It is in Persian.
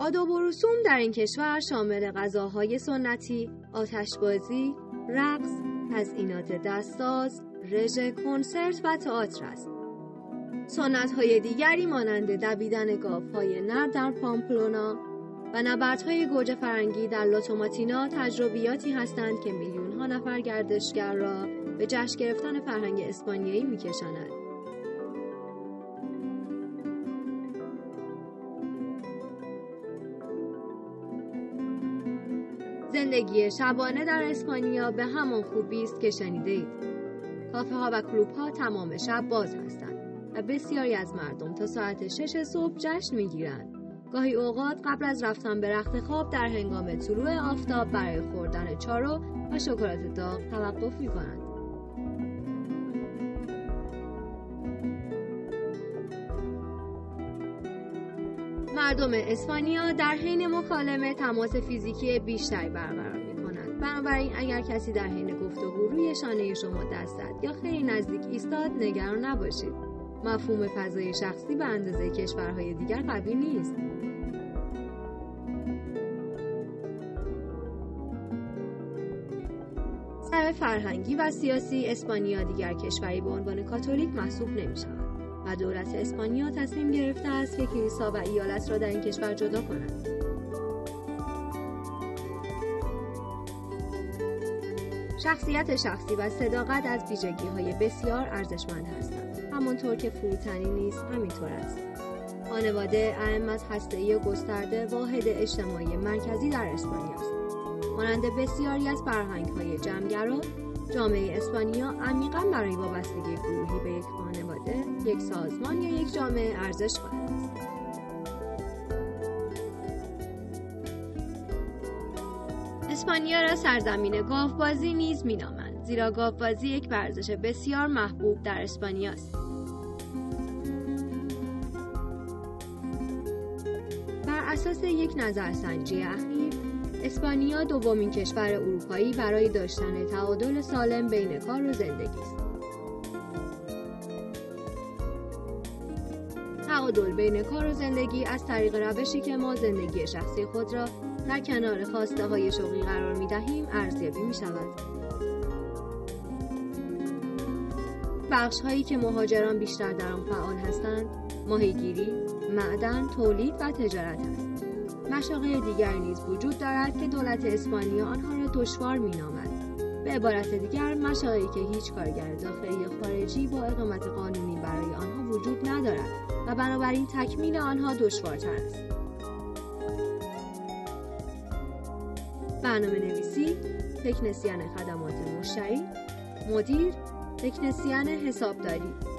آداب و رسوم در این کشور شامل غذاهای سنتی، آتشبازی، رقص، تزئینات دستساز، رژ کنسرت و تئاتر است. سنت های دیگری مانند دویدن گاف های نر در پامپلونا و نبردهای گوجه فرنگی در لاتوماتینا تجربیاتی هستند که میلیون ها نفر گردشگر را به جشن گرفتن فرهنگ اسپانیایی میکشاند. زندگی شبانه در اسپانیا به همان خوبی است که شنیده اید. کافه ها و کلوب ها تمام شب باز هستند و بسیاری از مردم تا ساعت شش صبح جشن می‌گیرند. گاهی اوقات قبل از رفتن به رخت خواب در هنگام طلوع آفتاب برای خوردن چارو و شکلات داغ توقف می کنند. مردم اسپانیا در حین مکالمه تماس فیزیکی بیشتری برقرار می کنند. بنابراین اگر کسی در حین گفتگو روی شانه شما دست زد یا خیلی نزدیک ایستاد نگران نباشید. مفهوم فضای شخصی به اندازه کشورهای دیگر قوی نیست. سر فرهنگی و سیاسی اسپانیا دیگر کشوری به عنوان کاتولیک محسوب نمی شود. و دولت اسپانیا تصمیم گرفته است که کلیسا و ایالت را در این کشور جدا کند. شخصیت شخصی و صداقت از ویژگی های بسیار ارزشمند هستند. همانطور که فروتنی نیز همینطور است. خانواده از هسته‌ای گسترده واحد اجتماعی مرکزی در اسپانیا است. مانند بسیاری از فرهنگ‌های جمعگرا جامعه اسپانیا عمیقا برای وابستگی گروهی به یک خانواده، یک سازمان یا یک جامعه ارزش قائل است. اسپانیا را سرزمین گاوبازی نیز مینامند زیرا گاوبازی یک ورزش بسیار محبوب در اسپانیا است. بر اساس یک نظرسنجی اخیر اسپانیا دومین کشور اروپایی برای داشتن تعادل سالم بین کار و زندگی است. تعادل بین کار و زندگی از طریق روشی که ما زندگی شخصی خود را در کنار خواسته های شغلی قرار می دهیم ارزیابی می شود. بخش هایی که مهاجران بیشتر در آن فعال هستند ماهیگیری، معدن، تولید و تجارت است. مشاغل دیگری نیز وجود دارد که دولت اسپانیا آنها را دشوار مینامد. به عبارت دیگر مشاغلی که هیچ کارگر داخلی یا خارجی با اقامت قانونی برای آنها وجود ندارد و بنابراین تکمیل آنها دشوارتر است. برنامه نویسی تکنسیان خدمات مشتری مدیر تکنسیان حسابداری.